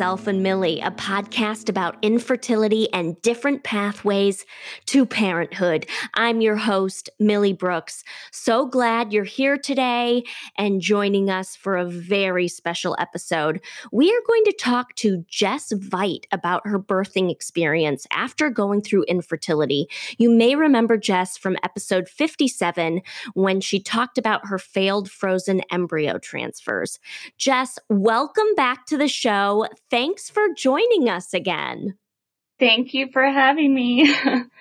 Myself, and Millie, a podcast about infertility and different pathways to parenthood. I'm your host, Millie Brooks. So glad you're here today and joining us for a very special episode. We are going to talk to Jess Veit about her birthing experience after going through infertility. You may remember Jess from episode 57 when she talked about her failed frozen embryo transfers. Jess, welcome back to the show. Thanks for joining us again. Thank you for having me.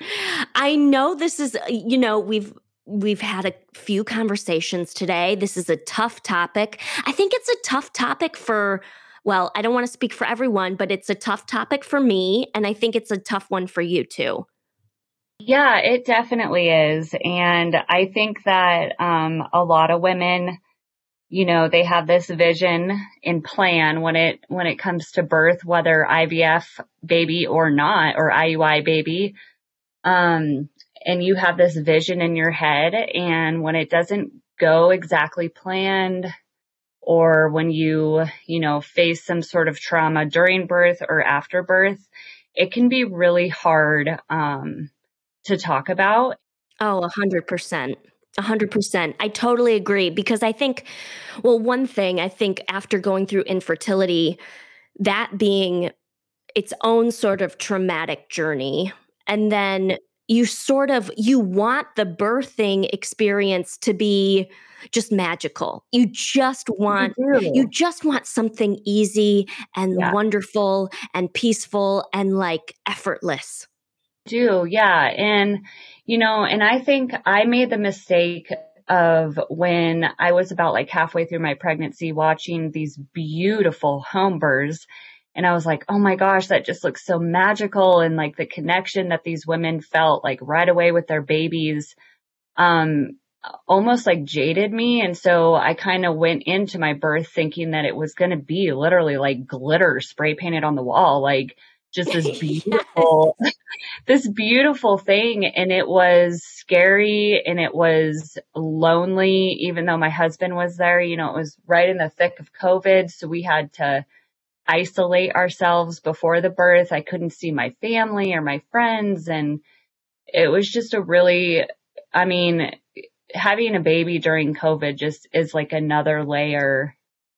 I know this is, you know, we've we've had a few conversations today. This is a tough topic. I think it's a tough topic for well, I don't want to speak for everyone, but it's a tough topic for me and I think it's a tough one for you too. Yeah, it definitely is. And I think that um, a lot of women you know, they have this vision and plan when it, when it comes to birth, whether IVF baby or not, or IUI baby. Um, and you have this vision in your head and when it doesn't go exactly planned or when you, you know, face some sort of trauma during birth or after birth, it can be really hard, um, to talk about. Oh, a hundred percent. A hundred percent. I totally agree because I think, well, one thing I think after going through infertility, that being its own sort of traumatic journey, and then you sort of you want the birthing experience to be just magical. You just want you just want something easy and yeah. wonderful and peaceful and like effortless. Do yeah, and you know, and I think I made the mistake of when I was about like halfway through my pregnancy watching these beautiful home births. And I was like, oh my gosh, that just looks so magical. And like the connection that these women felt like right away with their babies, um, almost like jaded me. And so I kind of went into my birth thinking that it was going to be literally like glitter spray painted on the wall. Like just this beautiful, this beautiful thing. And it was scary and it was lonely, even though my husband was there. You know, it was right in the thick of COVID. So we had to isolate ourselves before the birth. I couldn't see my family or my friends. And it was just a really, I mean, having a baby during COVID just is like another layer,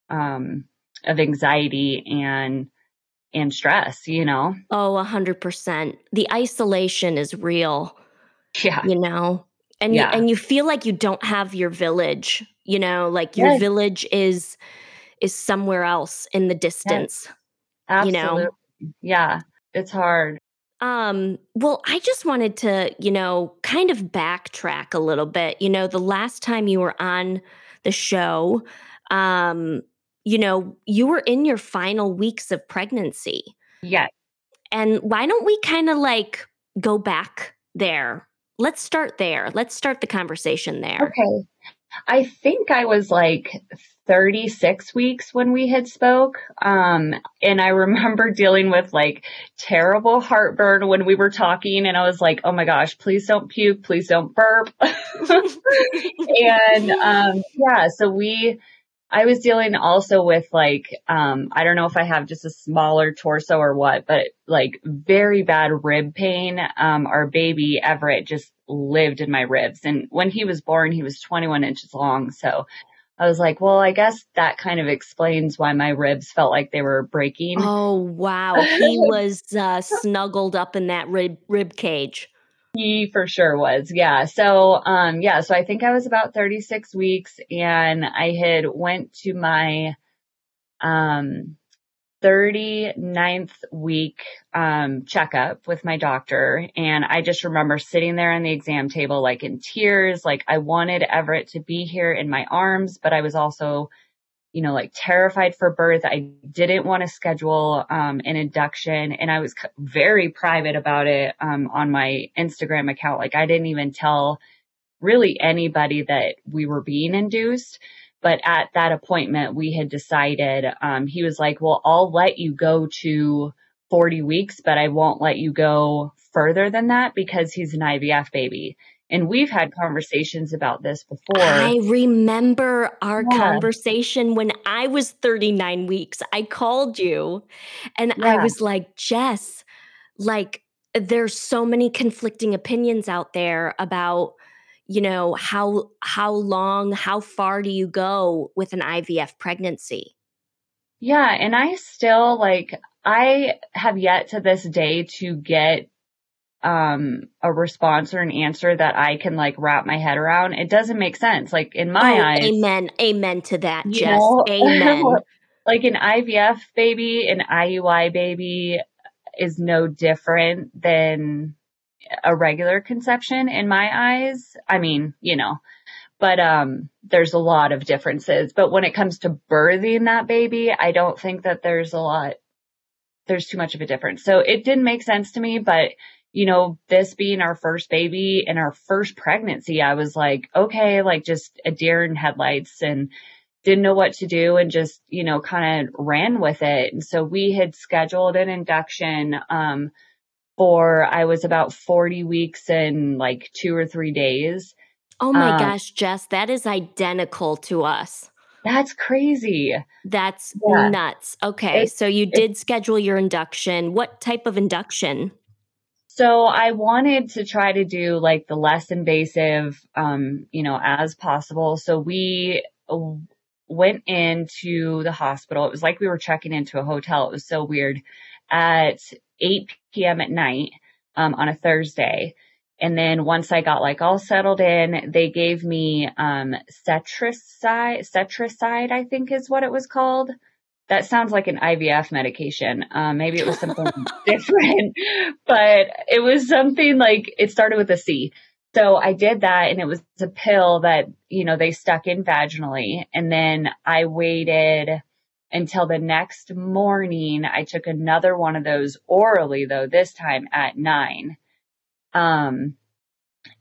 um, of anxiety and, and stress, you know? Oh, a hundred percent. The isolation is real. Yeah. You know? And yeah. you, and you feel like you don't have your village, you know, like your yes. village is is somewhere else in the distance. Yes. Absolutely. You know? Yeah. It's hard. Um, well, I just wanted to, you know, kind of backtrack a little bit. You know, the last time you were on the show, um, you know, you were in your final weeks of pregnancy. Yes. And why don't we kind of like go back there? Let's start there. Let's start the conversation there. Okay. I think I was like 36 weeks when we had spoke. Um, and I remember dealing with like terrible heartburn when we were talking and I was like, oh my gosh, please don't puke, please don't burp. and, um, yeah, so we, I was dealing also with like, um, I don't know if I have just a smaller torso or what, but like very bad rib pain. Um, our baby Everett just lived in my ribs. And when he was born, he was 21 inches long. So I was like, well, I guess that kind of explains why my ribs felt like they were breaking. Oh, wow. He was uh, snuggled up in that rib, rib cage. He for sure was. Yeah. So, um, yeah. So I think I was about 36 weeks and I had went to my, um, 39th week, um, checkup with my doctor. And I just remember sitting there on the exam table, like in tears, like I wanted Everett to be here in my arms, but I was also you know, like terrified for birth. I didn't want to schedule um, an induction and I was very private about it um, on my Instagram account. Like I didn't even tell really anybody that we were being induced. But at that appointment, we had decided, um, he was like, well, I'll let you go to 40 weeks, but I won't let you go further than that because he's an IVF baby. And we've had conversations about this before. I remember our yeah. conversation when I was 39 weeks. I called you and yeah. I was like, Jess, like, there's so many conflicting opinions out there about you know how how long how far do you go with an IVF pregnancy yeah and I still like I have yet to this day to get um a response or an answer that I can like wrap my head around. It doesn't make sense. Like in my oh, eyes. Amen. Amen to that, Jess. Know, amen. like an IVF baby, an IUI baby is no different than a regular conception in my eyes. I mean, you know, but um there's a lot of differences. But when it comes to birthing that baby, I don't think that there's a lot there's too much of a difference. So it didn't make sense to me, but you know, this being our first baby and our first pregnancy, I was like, okay, like just a deer in headlights and didn't know what to do and just, you know, kind of ran with it. And so we had scheduled an induction, um, for I was about 40 weeks and like two or three days. Oh my um, gosh, Jess, that is identical to us. That's crazy. That's yeah. nuts. Okay. It, so you did it, schedule your induction. What type of induction? So I wanted to try to do like the less invasive, um, you know, as possible. So we went into the hospital. It was like we were checking into a hotel. It was so weird at 8 p.m. at night, um, on a Thursday. And then once I got like all settled in, they gave me, um, Cetrotide, Cetrotide, I think is what it was called that sounds like an IVF medication. Um, maybe it was something different, but it was something like it started with a C. So I did that and it was a pill that, you know, they stuck in vaginally. And then I waited until the next morning. I took another one of those orally though, this time at nine. Um,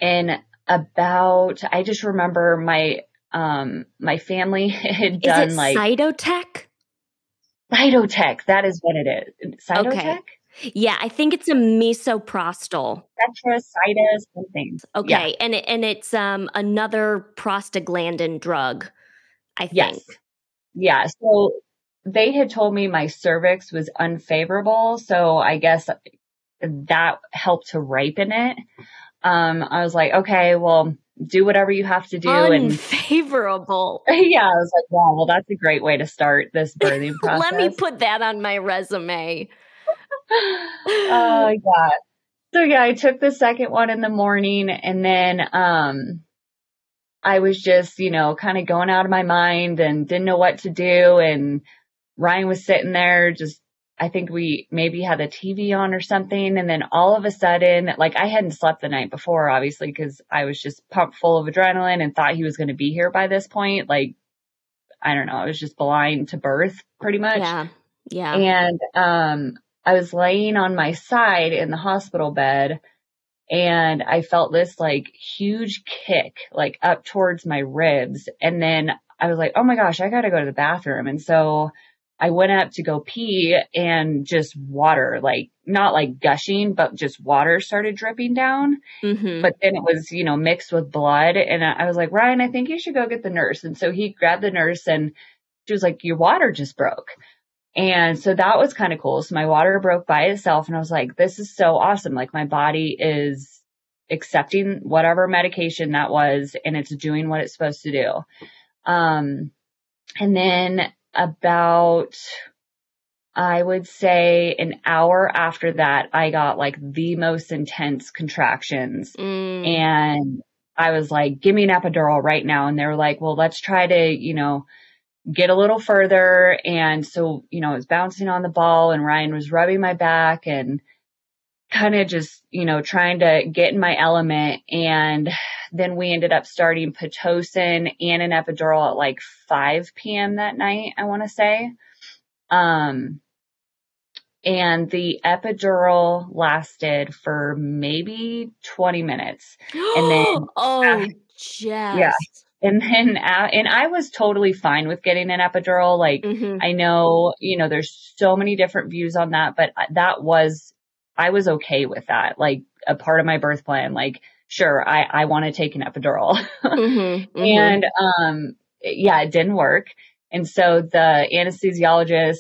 and about, I just remember my, um, my family had done Is it like Cytotec. Cytotec, that is what it is. Cytotec? Okay. Yeah, I think it's a misoprostol. Something. Okay, yeah. and it, and it's um another prostaglandin drug. I think. Yes. Yeah. So they had told me my cervix was unfavorable, so I guess that helped to ripen it. Um, I was like, okay, well, do whatever you have to do. Unfavorable. And yeah, I was like, wow, well, that's a great way to start this birthing process. Let me put that on my resume. oh yeah. So yeah, I took the second one in the morning and then, um, I was just, you know, kind of going out of my mind and didn't know what to do. And Ryan was sitting there just I think we maybe had the TV on or something. And then all of a sudden, like I hadn't slept the night before, obviously, because I was just pumped full of adrenaline and thought he was going to be here by this point. Like, I don't know. I was just blind to birth pretty much. Yeah. Yeah. And, um, I was laying on my side in the hospital bed and I felt this like huge kick, like up towards my ribs. And then I was like, Oh my gosh, I got to go to the bathroom. And so I went up to go pee and just water, like not like gushing, but just water started dripping down. Mm-hmm. But then it was, you know, mixed with blood. And I was like, Ryan, I think you should go get the nurse. And so he grabbed the nurse and she was like, your water just broke. And so that was kind of cool. So my water broke by itself and I was like, this is so awesome. Like my body is accepting whatever medication that was and it's doing what it's supposed to do. Um, and then about, I would say an hour after that, I got like the most intense contractions mm. and I was like, give me an epidural right now. And they were like, well, let's try to, you know, get a little further. And so, you know, I was bouncing on the ball and Ryan was rubbing my back and kind of just, you know, trying to get in my element. And then we ended up starting Pitocin and an epidural at like 5 p.m. that night, I want to say. Um, and the epidural lasted for maybe 20 minutes. And then, oh, uh, yeah. And then, uh, and I was totally fine with getting an epidural. Like, mm-hmm. I know, you know, there's so many different views on that, but that was, I was okay with that. Like, a part of my birth plan. Like, sure, I, I want to take an epidural. Mm-hmm, mm-hmm. And, um, yeah, it didn't work. And so the anesthesiologist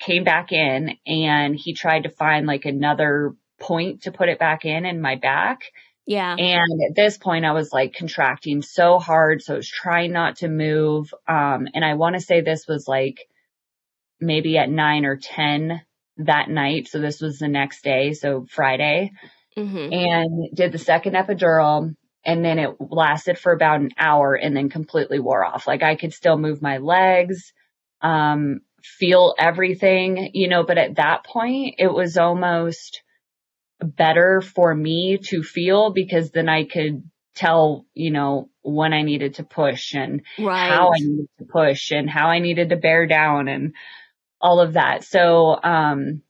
came back in and he tried to find like another point to put it back in in my back. Yeah. And at this point I was like contracting so hard. So I was trying not to move. Um, and I want to say this was like maybe at nine or 10 that night. So this was the next day. So Friday mm-hmm. and did the second epidural. And then it lasted for about an hour and then completely wore off. Like I could still move my legs, um, feel everything, you know, but at that point it was almost better for me to feel because then I could tell, you know, when I needed to push and right. how I needed to push and how I needed to bear down and all of that. So, um,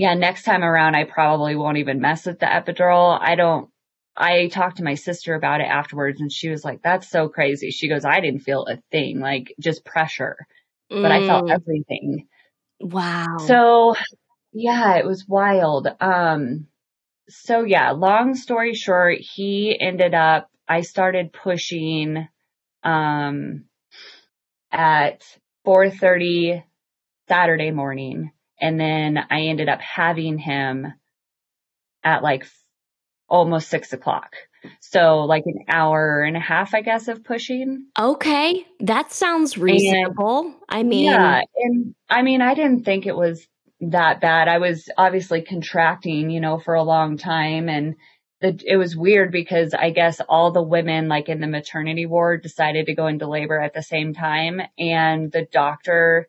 yeah, next time around, I probably won't even mess with the epidural. I don't, I talked to my sister about it afterwards and she was like, that's so crazy. She goes, I didn't feel a thing, like just pressure, mm. but I felt mm. everything. Wow. So yeah, it was wild. Um, so yeah, long story short, he ended up, I started pushing, um, at 4.30 Saturday morning. And then I ended up having him at like almost six o'clock. So like an hour and a half, I guess, of pushing. Okay. That sounds reasonable. And, I mean, yeah. And I mean, I didn't think it was that bad. I was obviously contracting, you know, for a long time and the, it was weird because I guess all the women like in the maternity ward decided to go into labor at the same time and the doctor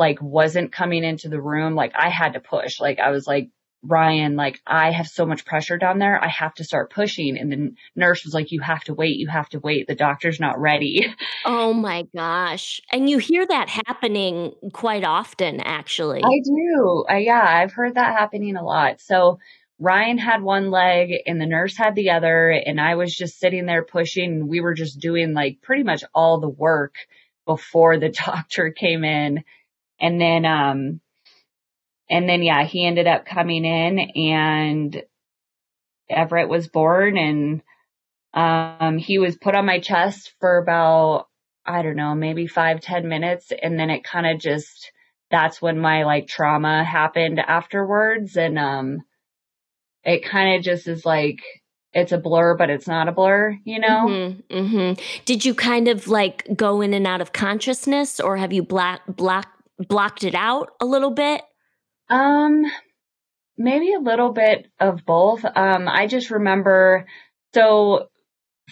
like wasn't coming into the room. Like I had to push. Like I was like, Ryan, like I have so much pressure down there. I have to start pushing. And the nurse was like, you have to wait. You have to wait. The doctor's not ready. Oh my gosh. And you hear that happening quite often, actually. I do. Uh, yeah, I've heard that happening a lot. So Ryan had one leg and the nurse had the other. And I was just sitting there pushing. We were just doing like pretty much all the work before the doctor came in. And then, um, and then yeah, he ended up coming in and Everett was born and um he was put on my chest for about I don't know, maybe five, ten minutes and then it kind of just that's when my like trauma happened afterwards and um it kind of just is like it's a blur, but it's not a blur, you know? Mm-hmm, mm-hmm. Did you kind of like go in and out of consciousness or have you black, black, blocked it out a little bit? Um, maybe a little bit of both. Um, I just remember, so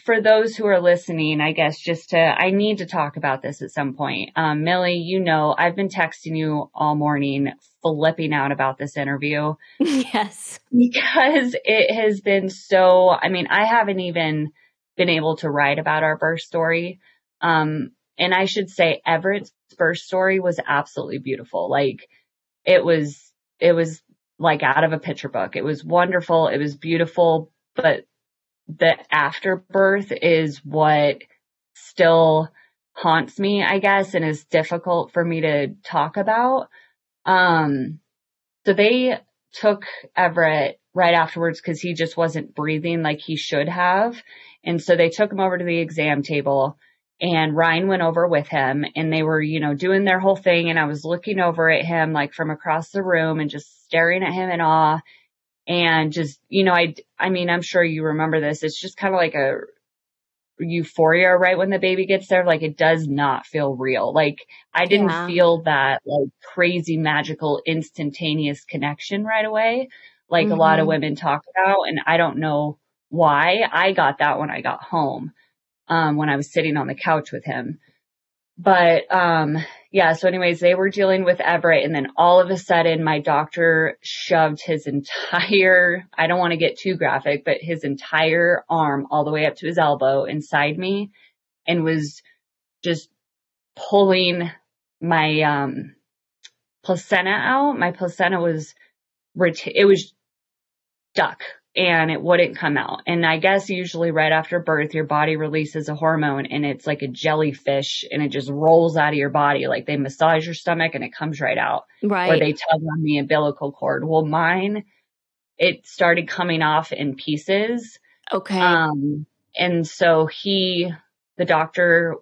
for those who are listening, I guess just to, I need to talk about this at some point. Um, Millie, you know, I've been texting you all morning, flipping out about this interview. Yes. Because it has been so, I mean, I haven't even been able to write about our birth story. Um, and I should say Everett's birth story was absolutely beautiful. Like it was it was like out of a picture book. It was wonderful. It was beautiful, but the afterbirth is what still haunts me, I guess, and is difficult for me to talk about. Um, so they took Everett right afterwards because he just wasn't breathing like he should have. And so they took him over to the exam table and Ryan went over with him and they were, you know, doing their whole thing. And I was looking over at him like from across the room and just staring at him in awe. And just, you know, I, I mean, I'm sure you remember this. It's just kind of like a euphoria right when the baby gets there. Like it does not feel real. Like I didn't yeah. feel that like crazy magical instantaneous connection right away. Like mm-hmm. a lot of mm-hmm. women talk about. And I don't know why I got that when I got home um, when I was sitting on the couch with him. But, um, yeah, so anyways, they were dealing with Everett and then all of a sudden my doctor shoved his entire, I don't want to get too graphic, but his entire arm all the way up to his elbow inside me and was just pulling my, um, placenta out. My placenta was, it was stuck and it wouldn't come out. And I guess usually right after birth, your body releases a hormone and it's like a jellyfish and it just rolls out of your body. Like they massage your stomach and it comes right out. Right. Or they tug on the umbilical cord. Well, mine, it started coming off in pieces. Okay. Um, and so he, the doctor,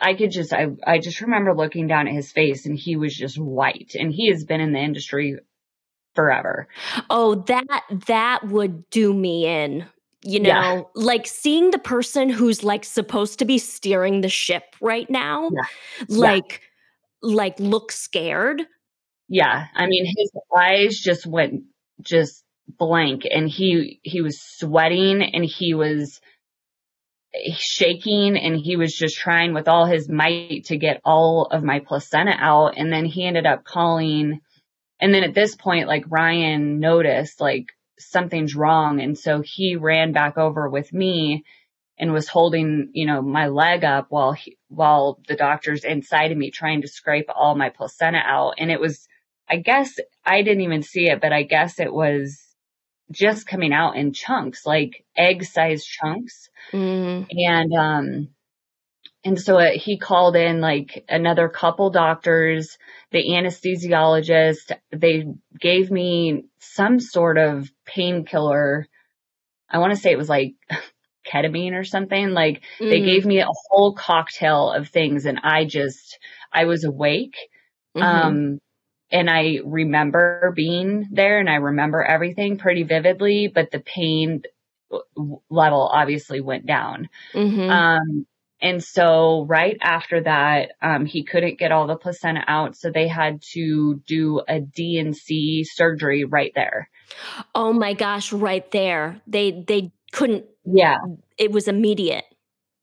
I could just, I, I just remember looking down at his face and he was just white and he has been in the industry forever. Oh, that, that would do me in. You know, Yeah. like seeing the person who's like supposed to be steering the ship right now, Yeah. Yeah. like, like look scared. Yeah. I mean, his eyes just went just blank and he, he was sweating and he was shaking and he was just trying with all his might to get all of my placenta out. And then he ended up calling. And then at this point, like Ryan noticed like something's wrong. And so he ran back over with me and was holding, you know, my leg up while he, while the doctor's inside of me trying to scrape all my placenta out. And it was, I guess I didn't even see it, but I guess it was just coming out in chunks, like egg sized chunks. Mm, And, um, and so it, he called in like another couple doctors, the anesthesiologist. They gave me some sort of painkiller. I want to say it was like ketamine or something. Like they mm, gave me a whole cocktail of things and I just, I was awake. mhm. Um, and I remember being there and I remember everything pretty vividly, but the pain level obviously went down. Mhm. Um, and so right after that, um, he couldn't get all the placenta out. So they had to do a D&C surgery right there. oh my gosh, right there. They they couldn't Yeah. it was immediate.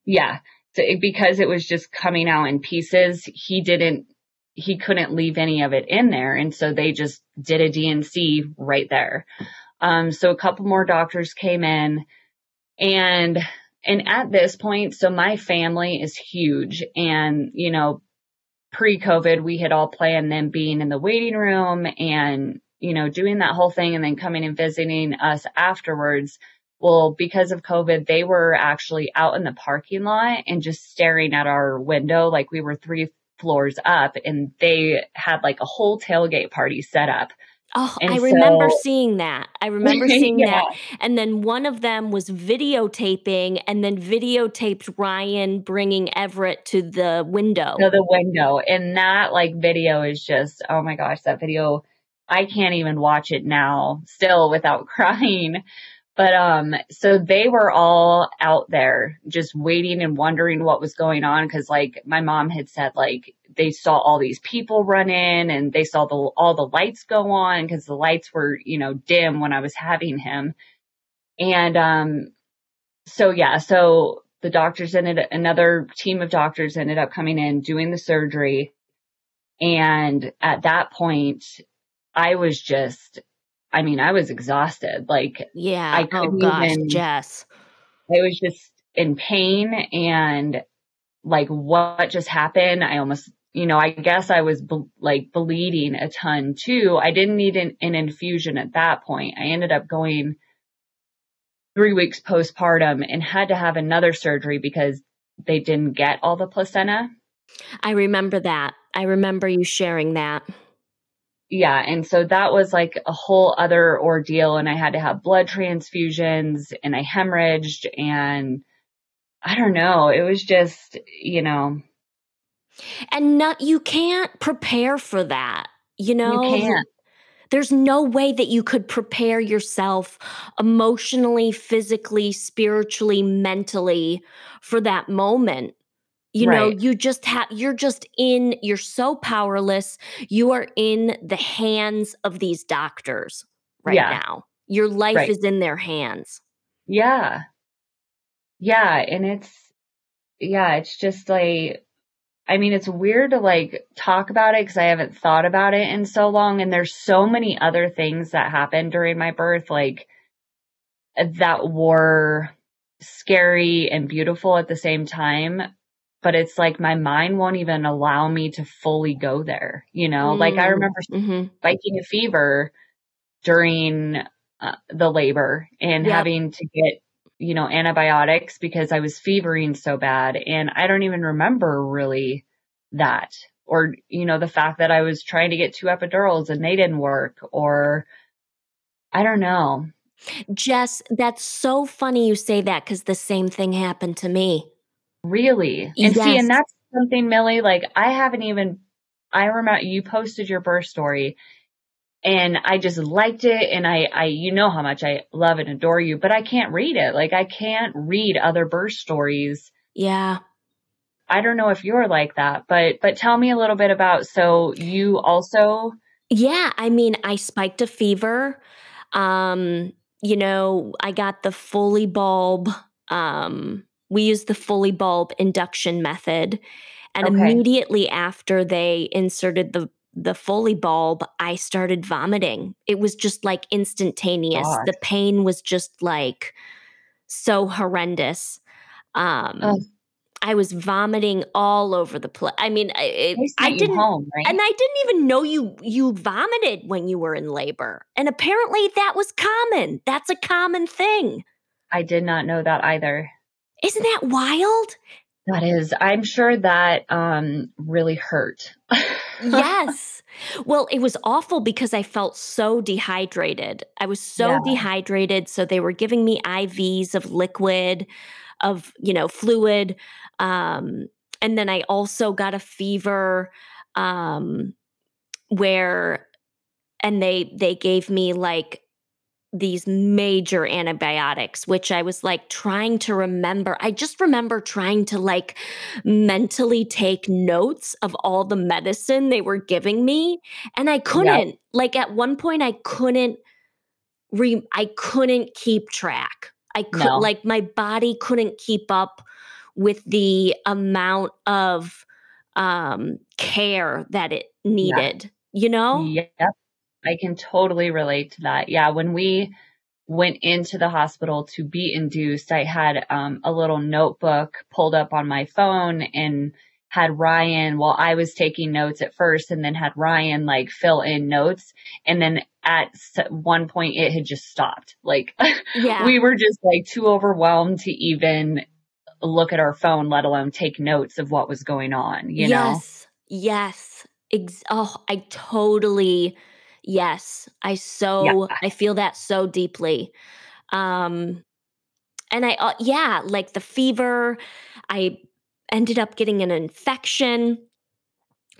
Yeah. So it, because it was just coming out in pieces, he didn't, he couldn't leave any of it in there. And so they just did a D&C right there. Um, so a couple more doctors came in and, and at this point, so my family is huge and, you know, pre-COVID, we had all planned them being in the waiting room and, you know, doing that whole thing and then coming and visiting us afterwards. Well, because of COVID, they were actually out in the parking lot and just staring at our window like we were three floors up and they had like a whole tailgate party set up. Oh, And I remember so- seeing that. I remember seeing Yeah. that. And then one of them was videotaping and then videotaped Ryan bringing Everett to the window. to the window. And that like video is just, oh my gosh, that video, I can't even watch it now still without crying. But, um, so they were all out there just waiting and wondering what was going on. Cause like my mom had said, like they saw all these people run in and they saw the, all the lights go on cause the lights were, you know, dim when I was having him. And, um, so yeah, so the doctors ended, another team of doctors ended up coming in doing the surgery. And at that point, I was just, I mean, I was exhausted. Like yeah. I oh couldn't gosh, even- Jess. I was just in pain and like what just happened. I almost, you know, I guess I was ble- like bleeding a ton too. I didn't need an, an infusion at that point. I ended up going three weeks postpartum and had to have another surgery because they didn't get all the placenta. I remember that. I remember you sharing that. yeah. And so that was like a whole other ordeal. And I had to have blood transfusions and I hemorrhaged and I don't know. It was just, you know, And not you can't prepare for that. You know, you can't. there's no way that you could prepare yourself emotionally, physically, spiritually, mentally for that moment. You know, you just have, you're just in, you're so powerless. You are in the hands of these doctors right Yeah. now. Your life Right. is in their hands. Yeah. Yeah. And it's, yeah, it's just like, I mean, it's weird to like talk about it because I haven't thought about it in so long. And there's so many other things that happened during my birth, like that were scary and beautiful at the same time. But it's like my mind won't even allow me to fully go there. You know, like I Mm. remember hmm spiking a fever during uh, the labor and Yep. having to get you know antibiotics because I was fevering so bad and I don't even remember really that or you know the fact that I was trying to get two epidurals and they didn't work or I don't know Jess, that's so funny you say that because the same thing happened to me. Really? And Yes. see, and that's something, Millie, like I haven't even, I remember you posted your birth story and I just liked it. And I, I, you know how much I love and adore you, but I can't read it. Like I can't read other birth stories. Yeah. I don't know if you're like that, but, but tell me a little bit about, so you also, Yeah, I mean, I spiked a fever. Um, you know, I got the Foley bulb. Um, we used the Foley bulb induction method. And Okay. immediately after they inserted the the Foley bulb, I started vomiting. It was just like instantaneous. Gosh. The pain was just like so horrendous. Um, Ugh. I was vomiting all over the place. I mean, I, it, I didn't home, right? and I didn't even know you you vomited when you were in labor. And apparently that was common. That's a common thing. I did not know that either. Isn't that wild? That is, I'm sure that, um, really hurt. yes. Well, it was awful because I felt so dehydrated. I was so Yeah. dehydrated. So they were giving me IVs of liquid, of, you know, fluid. Um, and then I also got a fever um, where, and they they gave me like these major antibiotics, which I was like trying to remember. I just remember trying to like mentally take notes of all the medicine they were giving me. And I couldn't. Like at one point, I couldn't re I couldn't keep track. I could No. like my body couldn't keep up with the amount of um care that it needed. You know? Yep. I can totally relate to that. Yeah. When we went into the hospital to be induced, I had um, a little notebook pulled up on my phone and had Ryan, well, I was taking notes at first and then had Ryan like fill in notes. And then at one point it had just stopped. Like Yeah. we were just like too overwhelmed to even look at our phone, let alone take notes of what was going on, you know? yes. Yes. Ex- oh, I totally yes. I so I feel that so deeply. Um and I uh, yeah, like the fever, I ended up getting an infection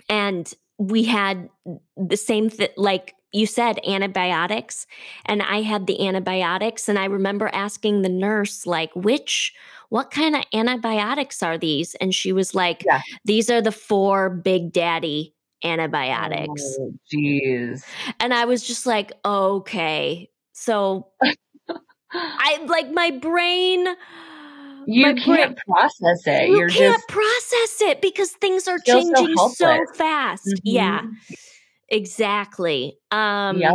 and we had the same th- like you said antibiotics and I had the antibiotics and I remember asking the nurse like which what kind of antibiotics are these and she was like Yeah. these are the four big daddy antibiotics Oh, Jeez. and I was just like okay so I like my brain You my can't process it. you You're can't just process it because things are Feel so changing so, fast. Yeah, Mhm. exactly. Um Yep.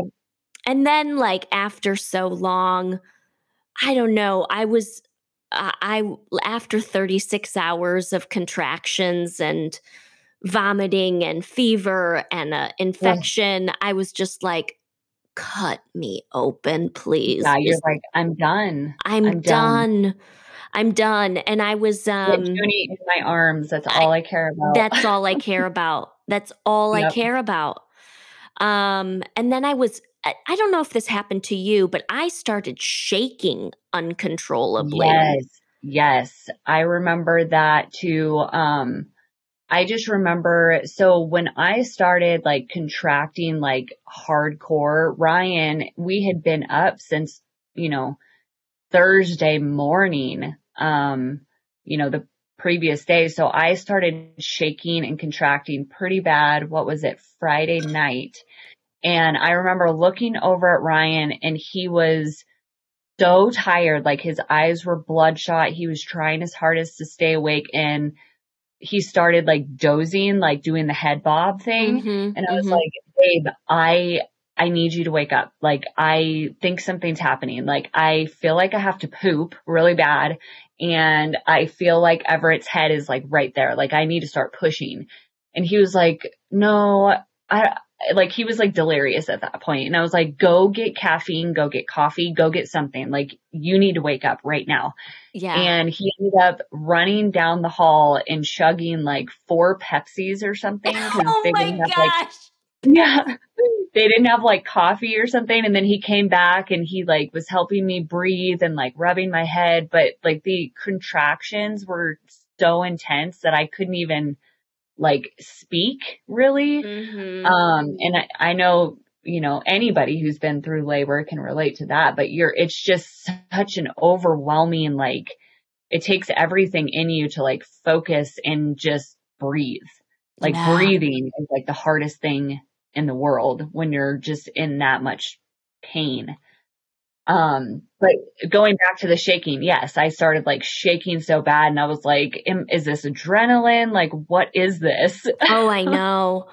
and then like after so long, I don't know, I was uh, I after 36 hours of contractions and vomiting and fever and uh, infection, I was just like cut me open, please. Yeah, you're like, I'm done. I'm, I'm done. done. I'm done. And I was um Junie in my arms. That's all I care about. that's all I care about. That's all I care about. Um, and then I was, I, I don't know if this happened to you, but I started shaking uncontrollably. Yes. Yes. I remember that too. Um, I just remember, so when I started like contracting like hardcore, Ryan, we had been up since, you know, Thursday morning, um, you know, the previous day. So I started shaking and contracting pretty bad. What was it? Friday night. And I remember looking over at Ryan and he was so tired. Like his eyes were bloodshot. He was trying his hardest to stay awake and he started like dozing, like doing the head bob thing. Mhm, And I was mhm. like, babe, I, I need you to wake up. Like, I think something's happening. Like, I feel like I have to poop really bad. And I feel like Everett's head is like right there. Like, I need to start pushing. And he was like, no, I, like, he was like delirious at that. And I was like, go get caffeine, go get coffee, go get something. Like, you need to wake up right now. yeah. And he ended up running down the hall and chugging like four Pepsis or something oh they my have, like, gosh. yeah. they didn't have like coffee or something. And then he came back and he like was helping me breathe and like rubbing my head. But like the contractions were so intense that I couldn't even like speak really. Mm-hmm. Um, and I, I know, you know, anybody who's been through labor can relate to that, but you're, it's just such an overwhelming, like, it takes everything in you to like focus and just breathe. Like yeah. breathing is like the hardest thing in the world when you're just in that much pain. Um, but going back to the shaking, yes, I started like shaking so bad and I was like, is this adrenaline? Like, what is this? oh, I know.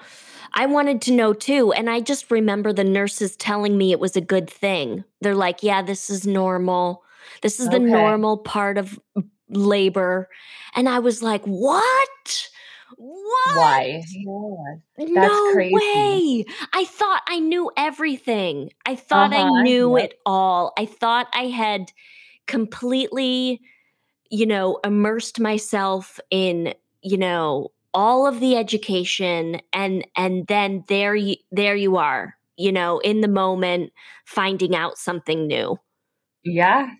I wanted to know too. And I just remember the nurses telling me it was a good thing. They're like, yeah, this is normal. This is the okay. normal part of labor. And I was like, what? What? Why? That's no crazy. way. I thought I knew everything. I thought uh-huh. I knew yep. it all. I thought I had completely, you know, immersed myself in, you know, all of the education and and then there you there you are, you know, in the moment finding out something new. Yeah.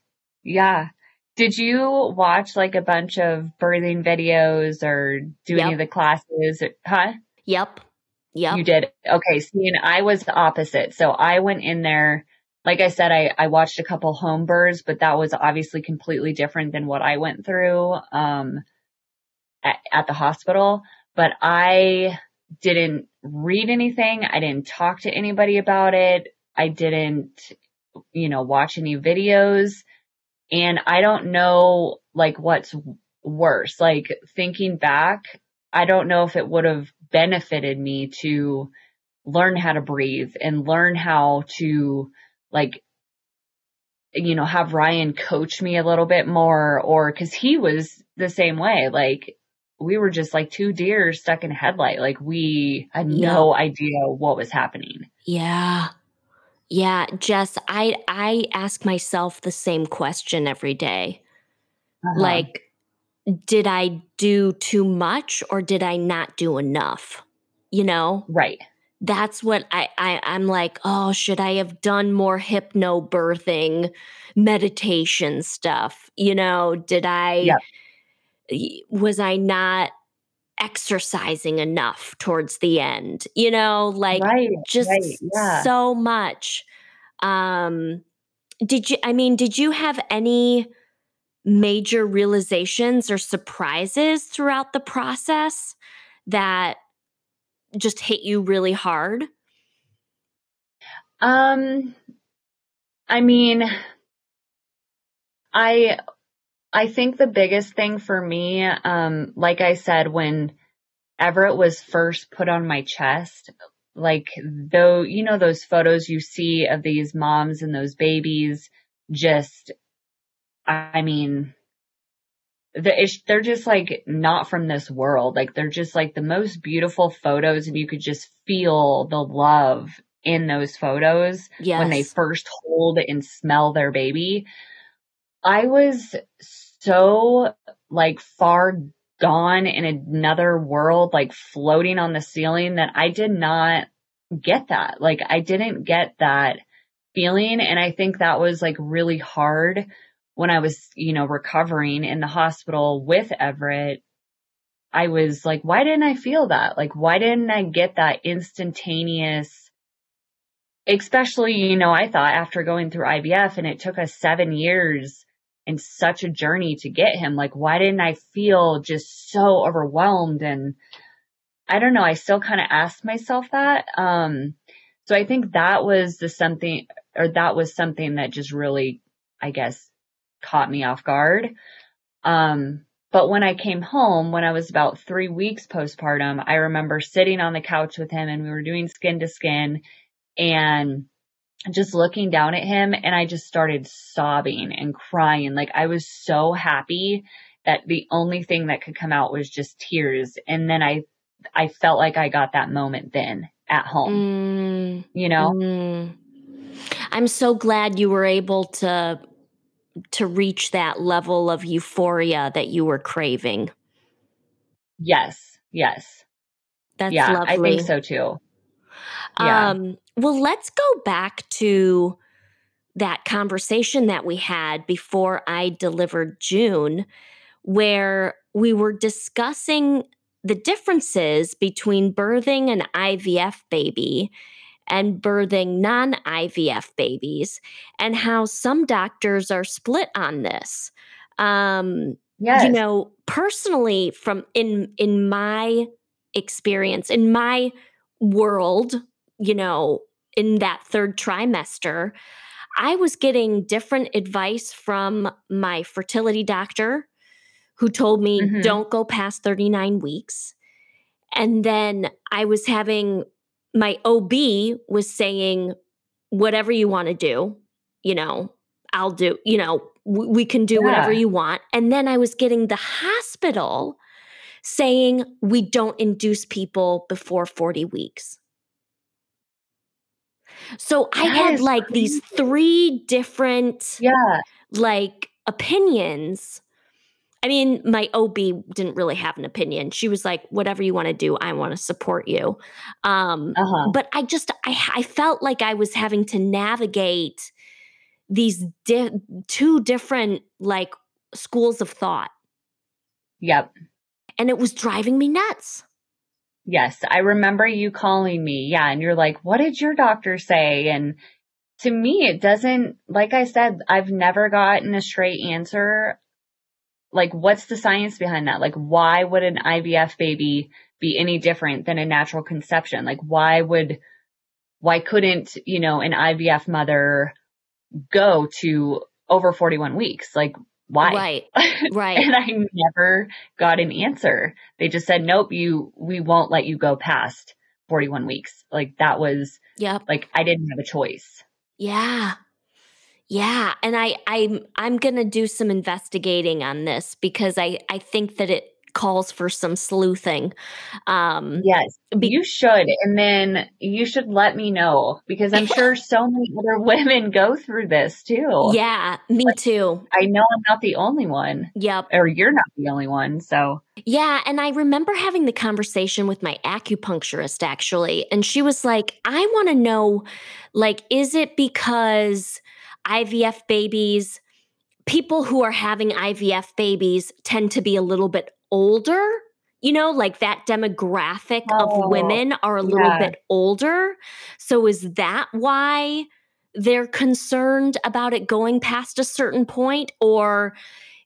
Yeah. Did you watch like a bunch of birthing videos or do yep. any of the classes? Huh? Yep. Yep. You did. Okay. See, and I was the opposite. So I went in there. Like I said, I, I watched a couple home births, but that was obviously completely different than what I went through, um, at, at the hospital. But I didn't read anything. I didn't talk to anybody about it. I didn't, you know, watch any videos. And I don't know like what's worse. Like thinking back, I don't know if it would have benefited me to learn how to breathe and learn how to like you know have Ryan coach me a little bit more or cuz he was the same way like we were just like two deer stuck in a headlight like we had yeah. no idea what was happening yeah yeah, Jess, I I ask myself the same question every day. Uh-huh. Like did I do too much or did I not do enough? You know? Right. That's what I, I I'm like, oh, should I have done more hypnobirthing meditation stuff? You know, did I yep. was I not exercising enough towards the end you know like right, just right, yeah. so much um did you i mean did you have any major realizations or surprises throughout the process that just hit you really hard um i mean i I think the biggest thing for me, um, like I said, when Everett was first put on my chest, like though, you know, those photos you see of these moms and those babies, just, I mean, they're just like not from this world. Like they're just like the most beautiful photos and you could just feel the love in those photos yes. when they first hold and smell their baby. I was so like far gone in another world, like floating on the ceiling that I did not get that. Like I didn't get that feeling. And I think that was like really hard when I was, you know, recovering in the hospital with Everett. I was like, why didn't I feel that? Like, why didn't I get that instantaneous especially, you know, I thought after going through IVF and it took us seven years and such a journey to get him, like, why didn't I feel just so overwhelmed? And I don't know. I still kind of asked myself that. Um, so I think that was the something, or that was something that just really, I guess, caught me off guard. Um, but when I came home, when I was about three weeks postpartum, I remember sitting on the couch with him and we were doing skin to skin and just looking down at him and I just started sobbing and crying. Like I was so happy that the only thing that could come out was just tears. And then I, I felt like I got that moment then at home, mm, you know? Mm. I'm so glad you were able to, to reach that level of euphoria that you were craving. Yes. Yes. That's yeah, lovely. I think so too. Yeah. Um, well, let's go back to that conversation that we had before I delivered June, where we were discussing the differences between birthing an IVF baby and birthing non IVF babies, and how some doctors are split on this. Um, yes. You know, personally, from in in my experience, in my world, you know, in that third trimester, I was getting different advice from my fertility doctor who told me Mhm. don't go past 39 weeks. And then I was having my OB was saying, whatever you want to do, you know, I'll do, you know, w- we can do whatever you want. And then I was getting the hospital saying, we don't induce people before 40 weeks. So I That had like these three different Yeah. like opinions. I mean, my OB didn't really have an opinion. She was like, whatever you want to do, I want to support you. Um, Uh-huh. but I just, I, I felt like I was having to navigate these di- two different like schools of thought. Yep. And it was driving me nuts. Yes, I remember you calling me. Yeah, and you're like, "What did your doctor say?" And to me, it doesn't like I said, I've never gotten a straight answer. Like what's the science behind that? Like why would an IVF baby be any different than a natural conception? Like why would why couldn't, you know, an IVF mother go to over 41 weeks? Like why? Right. Right. and I never got an answer. They just said, nope, you, we won't let you go past 41 weeks. Like that was, yep. like, I didn't have a choice. Yeah. Yeah, and I I'm I'm going to do some investigating on this because I I think that it calls for some sleuthing. Um Yes, be- you should. And then you should let me know because I'm sure so many other women go through this too. yeah, me too. I know I'm not the only one Yep. or you're not the only one. So Yeah, and I remember having the conversation with my acupuncturist actually, and she was like, "I want to know like is it because IVF babies people who are having IVF babies tend to be a little bit older? You know, like that demographic Oh, of women are a little yeah. bit older. So is that why they're concerned about it going past a certain point or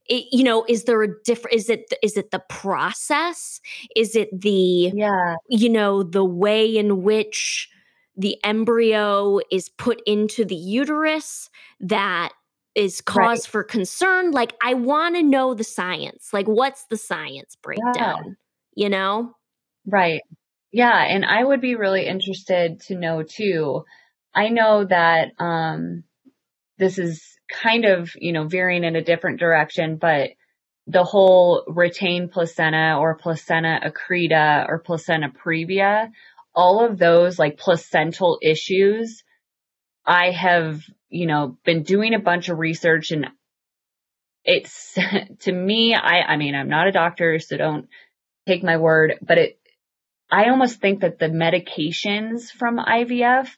it, you know is there a different is it is it the process is it the yeah, you know the way in which the embryo is put into the uterus that is cause for concern like i want to know the science like what's the science breakdown you know right. Yeah. And I would be really interested to know too. I know that, um, this is kind of, you know, veering in a different direction, but the whole retained placenta or placenta accreta or placenta previa, all of those like placental issues, I have, you know, been doing a bunch of research and it's to me, I, I mean, I'm not a doctor, so don't take my word, but it, I almost think that the medications from IVF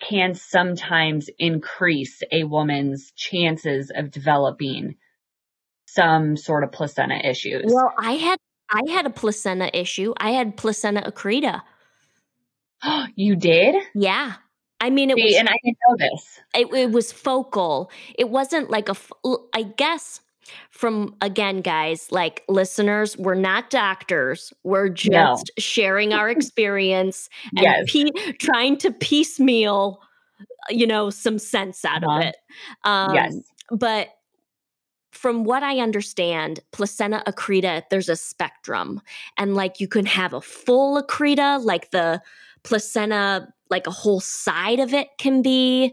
can sometimes increase a woman's chances of developing some sort of placenta issues. well i had i had a placenta issue i had placenta accreta you did? yeah i mean it See, was and I didn't know this. it, it was focal. It wasn't like a. I guess from again, guys, like listeners, we're not doctors. We're just No. sharing our experience and Yes. pe- trying to piecemeal, you know, some sense out Uh-huh. of it. Um, yes. But from what I understand, placenta accreta, there's a spectrum. And like you can have a full accreta, like the placenta, like a whole side of it can be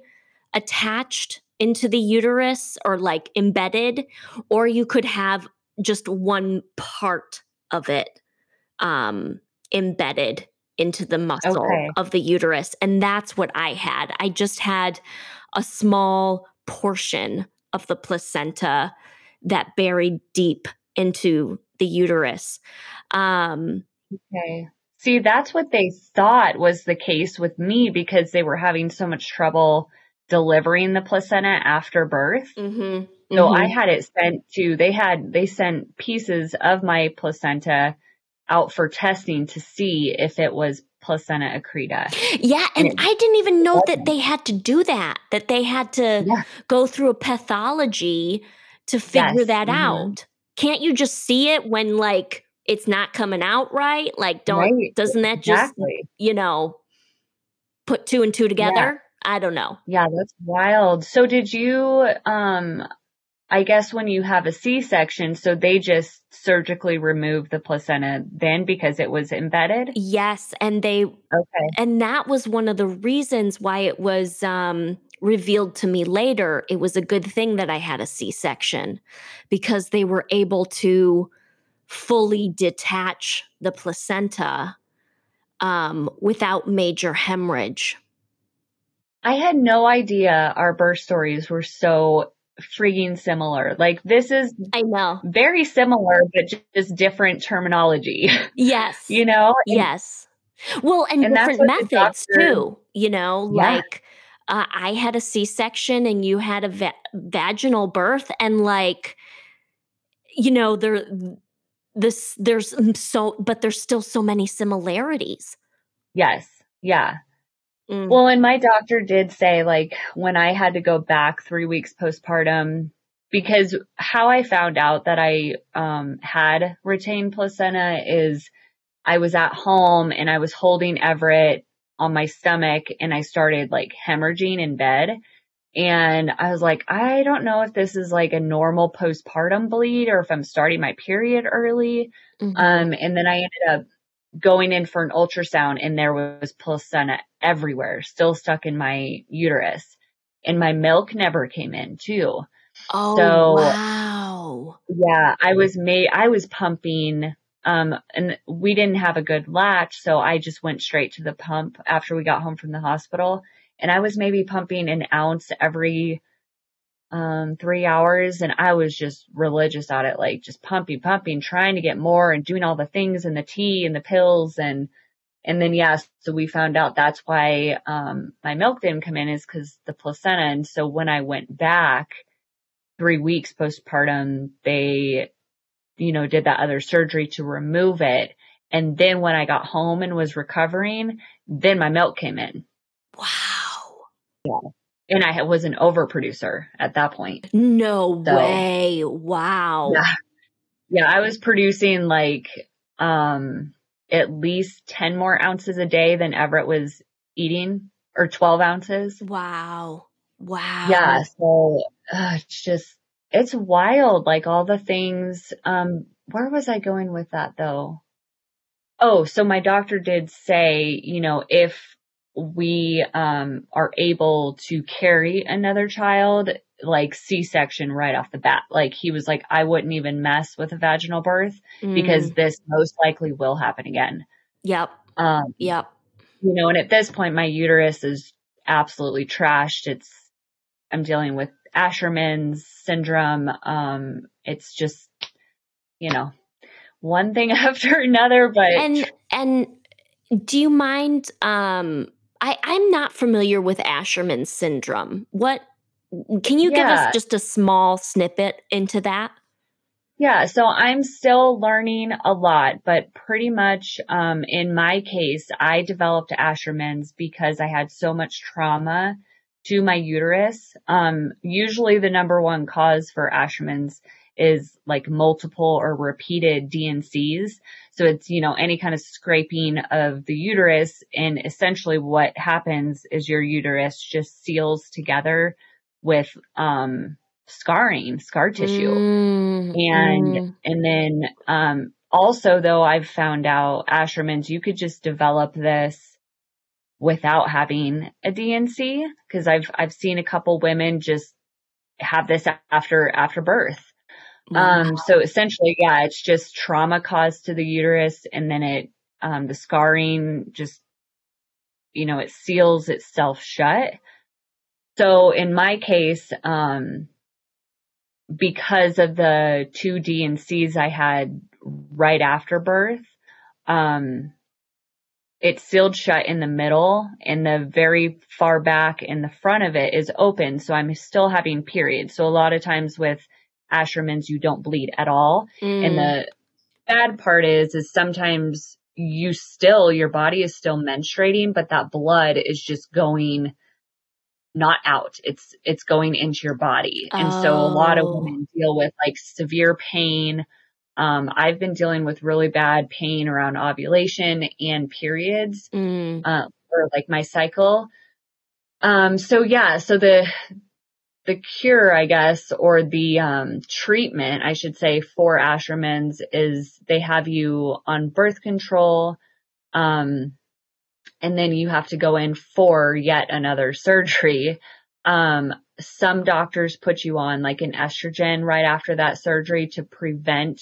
attached into the uterus or like embedded, or you could have just one part of it um, embedded into the muscle Okay. of the uterus. And that's what I had. I just had a small portion of the placenta that buried deep into the uterus. Um, Okay. See, that's what they thought was the case with me because they were having so much trouble delivering the placenta after birth. Mm-hmm. So Mhm. I had it sent to, they had, they sent pieces of my placenta out for testing to see if it was placenta accreta. Yeah, and And it I didn't even know that they had to do that. That they had to Yeah. go through a pathology to figure Yes. that Mhm. out. Can't you just see it when like it's not coming out right? Like don't Right. doesn't that just, Exactly. you know, put two and two Yeah. together? I don't know. Yeah, that's wild. So did you, um, I guess when you have a C-section, so they just surgically remove the placenta then because it was embedded? Yes, and they Okay. and that was one of the reasons why it was um revealed to me later it was a good thing that I had a C-section because they were able to fully detach the placenta um without major hemorrhage. I had no idea our birth stories were so freaking similar. Like this is I know. very similar, but just different terminology, Yes. you know? And- Yes. Well, and, And different methods doctor- too. You know, Yeah. like uh, I had a C-section and you had a va- vaginal birth, and like, you know, there, this there's so, but there's still so many similarities. Yes. Yeah. Mm. Well, and my doctor did say like when I had to go back three weeks postpartum, because how I found out that I um, had retained placenta is I was at home and I was holding Everett on my stomach and I started like hemorrhaging in bed. And I was like, I don't know if this is like a normal postpartum bleed or if I'm starting my period early. Mhm. Um, and then I ended up going in for an ultrasound and there was placenta everywhere, still stuck in my uterus. And my milk never came in too. oh so- wow! Yeah, I was made, I was pumping, um, and we didn't have a good latch. So I just went straight to the pump after we got home from the hospital. And I was maybe pumping an ounce every, um, three hours. And I was just religious at it, like just pumping, pumping, trying to get more and doing all the things and the tea and the pills. And, and then, yes, so we found out that's why, um, my milk didn't come in is because the placenta. And so when I went back, three weeks postpartum, they, you know, did that other surgery to remove it. And then when I got home and was recovering, then my milk came in Wow! And I was an overproducer at that point. No So- way! Wow! Yeah. Yeah. I was producing like, um, at least 10 more ounces a day than Everett was eating or 12 ounces. Wow! Wow! Yeah. So uh, it's just, it's wild. Like all the things, um, where was I going with that though? Oh, so my doctor did say, you know, if we, um, are able to carry another child, like C-section right off the bat. Like he was like, I wouldn't even mess with a vaginal birth because Mm, this most likely will happen again. yep, Um, yep. you know, and at this point, my uterus is absolutely trashed. It's, I'm dealing with Asherman's syndrome. Um, it's just, you know, one thing after another, but and and do you mind um i i'm not familiar with asherman syndrome. What can you give us just a small snippet into that? Yeah, so I'm still learning a lot, but pretty much, um, in my case, I developed Asherman's because I had so much trauma to my uterus. Um, usually the number one cause for Asherman's is like multiple or repeated D&Cs. So it's, you know, any kind of scraping of the uterus. And essentially what happens is your uterus just seals together with, um, scarring, scar tissue. Mm, And, mm. and then, um, also though I've found out Asherman's, you could just develop this without having a D&C. Cause I've, I've seen a couple women just have this after, after birth. Um, so essentially, yeah, it's just trauma caused to the uterus and then it, um, the scarring just, you know, it seals itself shut. So in my case, um, because of the two D and C's I had right after birth, um, it's sealed shut in the middle and the very far back in the front of it is open. So I'm still having periods. So a lot of times with Asherman's, you don't bleed at all. Mm. And the bad part is, is sometimes you still, your body is still menstruating, but that blood is just going not out. It's, it's going into your body. Oh. And so a lot of oh. women deal with like severe pain. Um, I've been dealing with really bad pain around ovulation and periods, mm. uh, or like my cycle. Um, so yeah, so the, the cure, I guess, or the um, treatment, I should say, for Asherman's is they have you on birth control, um, and then you have to go in for yet another surgery. Um, some doctors put you on like an estrogen right after that surgery to prevent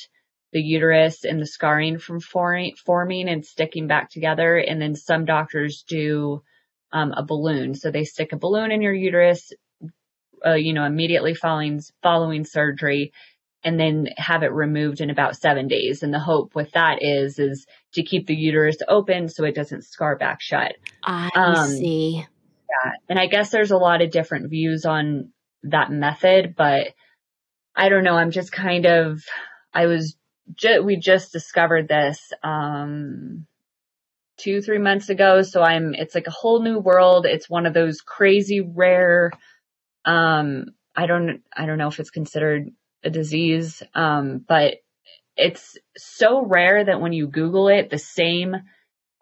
the uterus and the scarring from forming and sticking back together. And then some doctors do um, a balloon. So they stick a balloon in your uterus, uh, you know, immediately following, following surgery and then have it removed in about seven days. And the hope with that is, is to keep the uterus open so it doesn't scar back shut. I um, see. Yeah. And I guess there's a lot of different views on that method, but I don't know. I'm just kind of, I was, ju- we just discovered this, um, two, three months ago. So I'm, it's like a whole new world. It's one of those crazy rare, um, I don't, I don't know if it's considered a disease, um, but it's so rare that when you Google it, the same,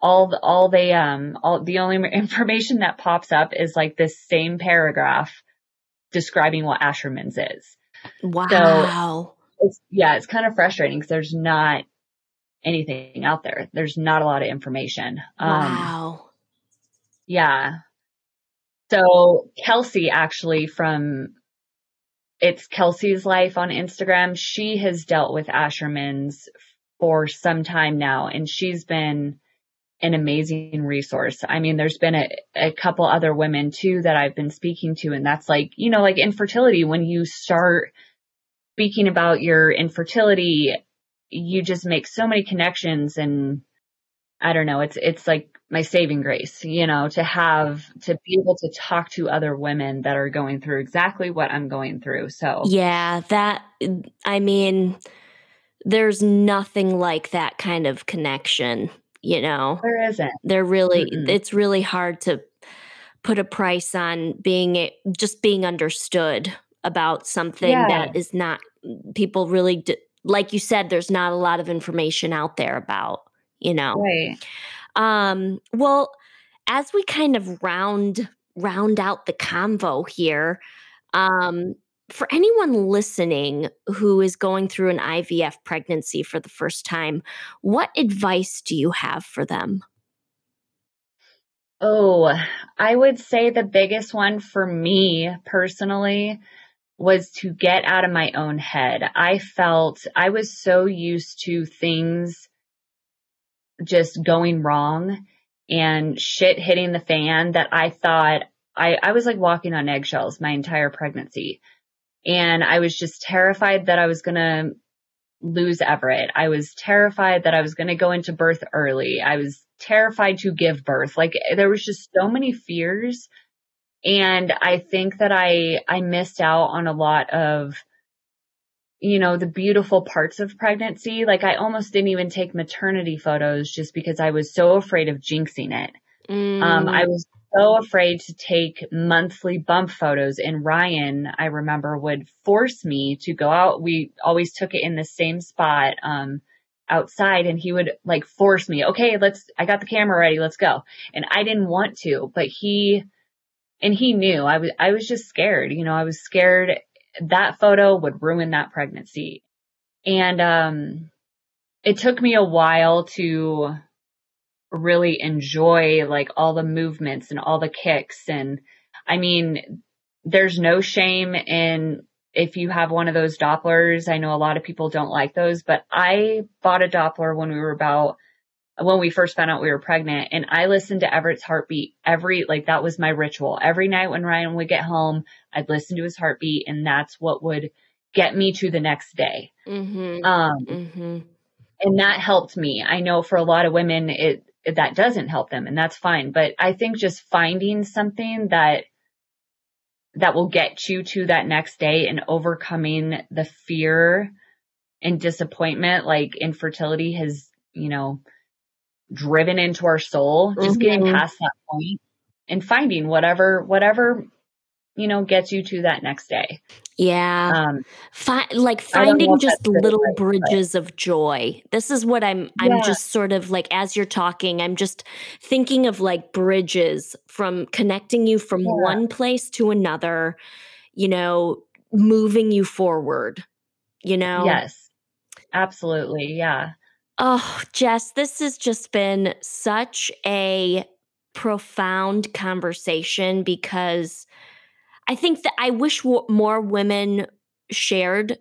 all the, all they, um, all the only information that pops up is like this same paragraph describing what Asherman's is. Wow. So it's, yeah, it's kind of frustrating because there's not anything out there. There's not a lot of information. Um, wow. Yeah. So Kelsey actually from it's Kelsey's life on Instagram. She has dealt with Asherman's for some time now and she's been an amazing resource. I mean, there's been a, a couple other women too that I've been speaking to and that's like, you know, like infertility, when you start speaking about your infertility, you just make so many connections and I don't know, it's, it's like my saving grace, you know, to have, to be able to talk to other women that are going through exactly what I'm going through. So, yeah, that, I mean, there's nothing like that kind of connection, you know? There isn't. They're really, Mm-mm. it's really hard to put a price on being, just being understood about something yeah. that is not, people really, like you said, there's not a lot of information out there about, you know? Right. Um, well, as we kind of round round out the convo here, um, for anyone listening who is going through an IVF pregnancy for the first time, what advice do you have for them? Oh, I would say the biggest one for me personally was to get out of my own head. I felt I was so used to things just going wrong and shit hitting the fan that I thought I, I was like walking on eggshells my entire pregnancy. And I was just terrified that I was going to lose Everett. I was terrified that I was going to go into birth early. I was terrified to give birth. Like there was just so many fears. And I think that I, I missed out on a lot of you know, the beautiful parts of pregnancy. Like I almost didn't even take maternity photos just because I was so afraid of jinxing it. Mm. Um, I was so afraid to take monthly bump photos and Ryan, I remember would force me to go out. We always took it in the same spot, um, outside and he would like force me, okay, let's, I got the camera ready, let's go. And I didn't want to, but he, and he knew I was, I was just scared, you know, I was scared that photo would ruin that pregnancy. And, um, it took me a while to really enjoy like all the movements and all the kicks. And I mean, there's no shame in if you have one of those Dopplers. I know a lot of people don't like those, but I bought a Doppler when we were about when we first found out we were pregnant and I listened to Everett's heartbeat every, like that was my ritual. Every night when Ryan would get home, I'd listen to his heartbeat and that's what would get me to the next day. Mm-hmm. Um, mm-hmm. and that helped me. I know for a lot of women, it, that doesn't help them and that's fine. But I think just finding something that that will get you to that next day and overcoming the fear and disappointment like infertility has, you know, driven into our soul, just mm-hmm. getting past that point and finding whatever, whatever, you know, gets you to that next day. Yeah. Um, Fi- like finding just little right, bridges but. of joy. This is what I'm I'm yeah. just sort of like as you're talking, I'm just thinking of like bridges from connecting you from yeah. one place to another, you know, moving you forward, you know. Yes. Absolutely. Yeah. Oh, Jess, this has just been such a profound conversation because I think that I wish w- more women shared,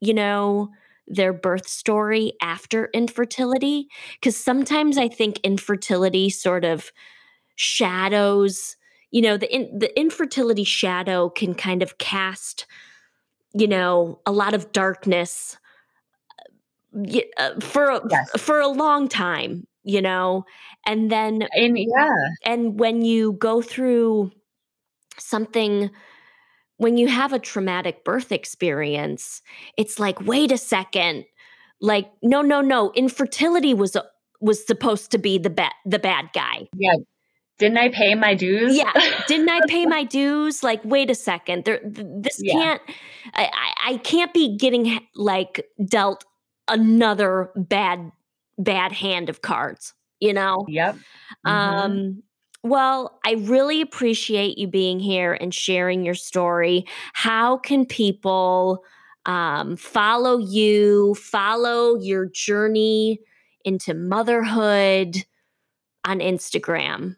you know, their birth story after infertility. Because sometimes I think infertility sort of shadows, you know, the in, the infertility shadow can kind of cast, you know, a lot of darkness Uh, for yes. for a long time, you know, and then and yeah, and when you go through something when you have a traumatic birth experience, it's like, wait a second. Like, no, no, no. Infertility was uh, was supposed to be the bad the bad guy. Yeah. Didn't I pay my dues? Yeah. Didn't I pay my dues? Like, wait a second. There, this yeah. can't. I, I can't be getting like dealt another bad bad hand of cards. You know. Yep. Mm-hmm. Um. Well, I really appreciate you being here and sharing your story. How can people um, follow you, follow your journey into motherhood on Instagram?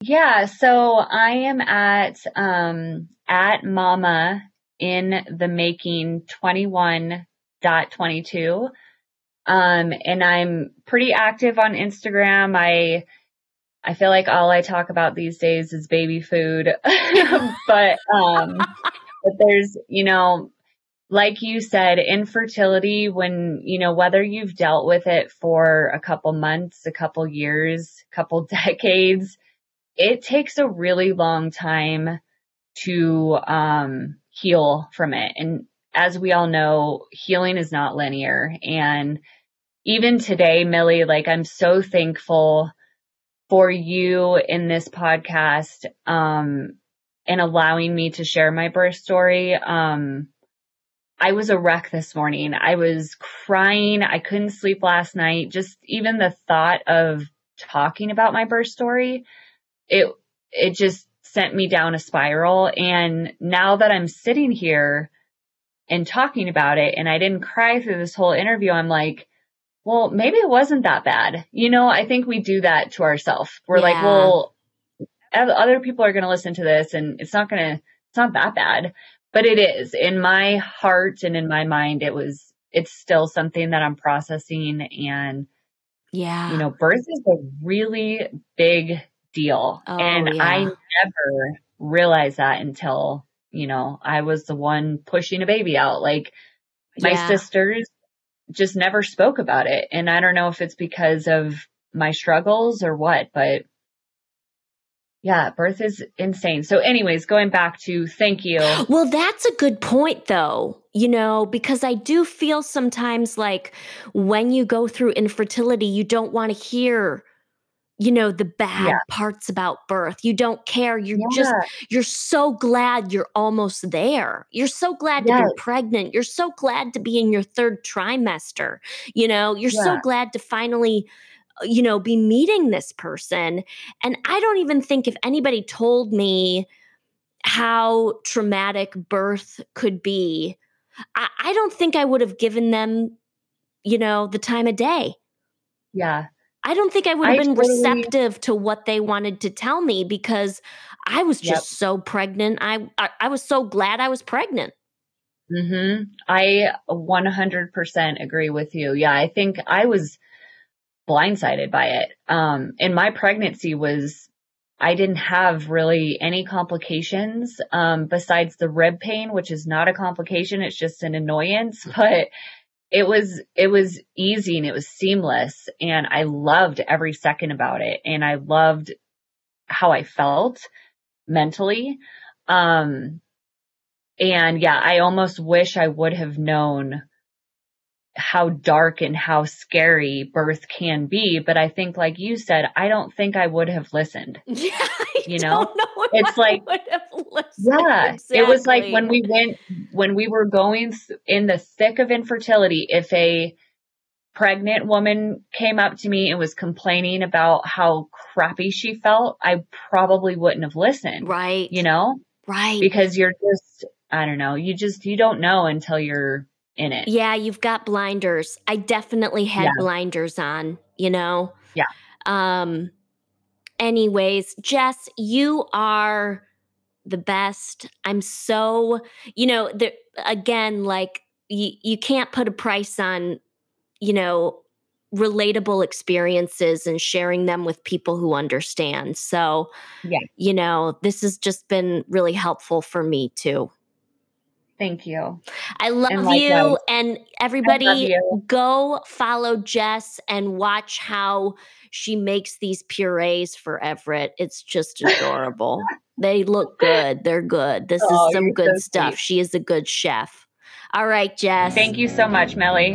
Yeah, so I am at um, at Mama in the making 21.22. Um, and I'm pretty active on Instagram. I I feel like all I talk about these days is baby food. but um but there's, you know, like you said, infertility when, you know, whether you've dealt with it for a couple months, a couple years, a couple decades, it takes a really long time to um heal from it. And as we all know, healing is not linear and even today, Millie, like I'm so thankful for you in this podcast um, and allowing me to share my birth story. Um, I was a wreck this morning. I was crying. I couldn't sleep last night. Just even the thought of talking about my birth story, it it just sent me down a spiral. And now that I'm sitting here and talking about it, and I didn't cry through this whole interview, I'm like, well, maybe it wasn't that bad. You know, I think we do that to ourselves. We're yeah. like, well, other people are going to listen to this and it's not going to, it's not that bad, but it is in my heart and in my mind. It was, it's still something that I'm processing and yeah, you know, birth is a really big deal. Oh, and yeah. I never realized that until, you know, I was the one pushing a baby out. Like my yeah. sisters just never spoke about it. And I don't know if it's because of my struggles or what, but yeah, birth is insane. So anyways, going back to thank you. Well, that's a good point though, you know, because I do feel sometimes like when you go through infertility, you don't want to hear you know the bad yeah. parts about birth you don't care you're yeah. just you're so glad you're almost there you're so glad yes. to be pregnant you're so glad to be in your third trimester you know you're yeah. so glad to finally uh, you know be meeting this person and i don't even think if anybody told me how traumatic birth could be I, I don't think i would have given them you know the time of day yeah I don't think I would have been totally, receptive to what they wanted to tell me because I was just yep. so pregnant. I, I, I was so glad I was pregnant. Mhm. I 100% agree with you. Yeah, I think I was blindsided by it. Um and my pregnancy was I didn't have really any complications um besides the rib pain, which is not a complication, it's just an annoyance, but it was it was easy and it was seamless and I loved every second about it and I loved how I felt mentally. Um and yeah, I almost wish I would have known how dark and how scary birth can be. But I think, like you said, I don't think I would have listened. Yeah, I You know? know It's like- would have listened. Yeah, it was like when we went, when we were going th- in the thick of infertility, if a pregnant woman came up to me and was complaining about how crappy she felt, I probably wouldn't have listened, right, you know, right. because you're just, I don't know, you just, you don't know until you're in it. Yeah, you've got blinders. I definitely had Yeah. blinders on, you know? Yeah. Um anyways, Jess, you are the best. I'm so, you know, the again like you you can't put a price on, you know, relatable experiences and sharing them with people who understand. So, Yeah. you know, this has just been really helpful for me too. Thank you. I love likewise. you and everybody you. go follow Jess and watch how she makes these purees for Everett. It's just adorable. they look good. They're good. This Oh, is some good so stuff. sweet. She is a good chef. All right, Jess. Thank you so much, Millie.